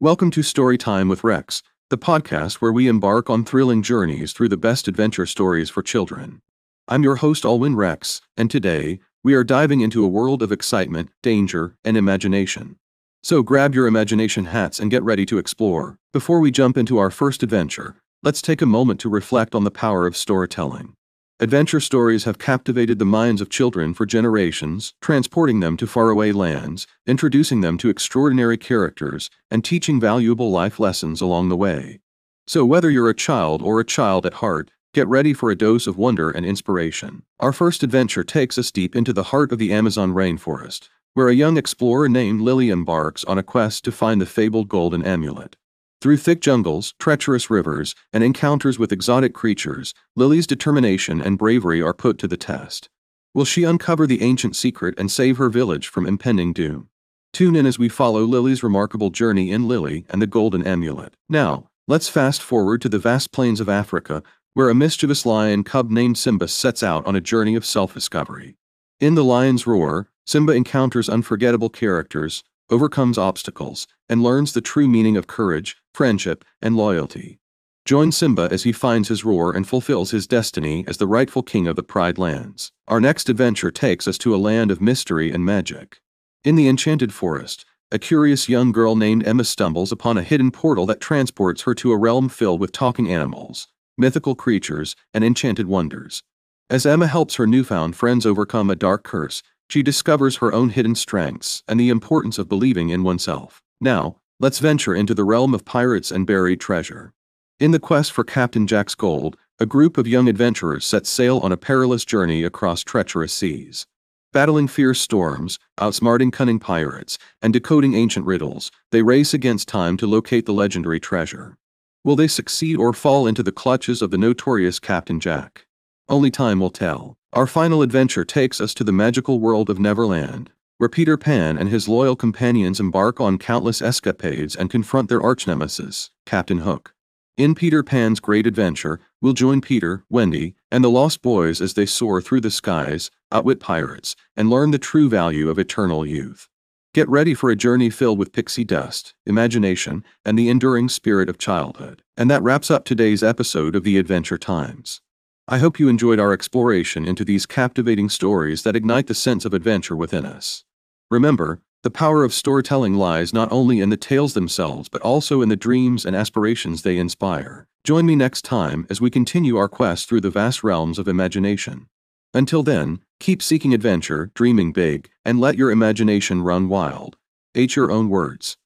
Welcome to Storytime with Rex, the podcast where we embark on thrilling journeys through the best adventure stories for children. I'm your host, Alwyn Rex, and today we are diving into a world of excitement, danger, and imagination. So grab your imagination hats and get ready to explore. Before we jump into our first adventure, let's take a moment to reflect on the power of storytelling. Adventure stories have captivated the minds of children for generations, transporting them to faraway lands, introducing them to extraordinary characters, and teaching valuable life lessons along the way. So, whether you're a child or a child at heart, get ready for a dose of wonder and inspiration. Our first adventure takes us deep into the heart of the Amazon rainforest, where a young explorer named Lily embarks on a quest to find the fabled golden amulet. Through thick jungles, treacherous rivers, and encounters with exotic creatures, Lily's determination and bravery are put to the test. Will she uncover the ancient secret and save her village from impending doom? Tune in as we follow Lily's remarkable journey in Lily and the Golden Amulet. Now, let's fast forward to the vast plains of Africa, where a mischievous lion cub named Simba sets out on a journey of self discovery. In The Lion's Roar, Simba encounters unforgettable characters, overcomes obstacles, and learns the true meaning of courage, friendship, and loyalty. Join Simba as he finds his roar and fulfills his destiny as the rightful king of the Pride Lands. Our next adventure takes us to a land of mystery and magic. In the Enchanted Forest, a curious young girl named Emma stumbles upon a hidden portal that transports her to a realm filled with talking animals, mythical creatures, and enchanted wonders. As Emma helps her newfound friends overcome a dark curse, she discovers her own hidden strengths and the importance of believing in oneself. Now, let's venture into the realm of pirates and buried treasure. In the quest for Captain Jack's gold, a group of young adventurers set sail on a perilous journey across treacherous seas. Battling fierce storms, outsmarting cunning pirates, and decoding ancient riddles, they race against time to locate the legendary treasure. Will they succeed or fall into the clutches of the notorious Captain Jack? Only time will tell. Our final adventure takes us to the magical world of Neverland, where Peter Pan and his loyal companions embark on countless escapades and confront their arch-nemesis, Captain Hook. In Peter Pan's great adventure, we'll join Peter, Wendy, and the Lost Boys as they soar through the skies, outwit pirates, and learn the true value of eternal youth. Get ready for a journey filled with pixie dust, imagination, and the enduring spirit of childhood. And that wraps up today's episode of the Adventure Times. I hope you enjoyed our exploration into these captivating stories that ignite the sense of adventure within us. Remember, the power of storytelling lies not only in the tales themselves but also in the dreams and aspirations they inspire. Join me next time as we continue our quest through the vast realms of imagination. Until then, keep seeking adventure, dreaming big, and let your imagination run wild. H your own words.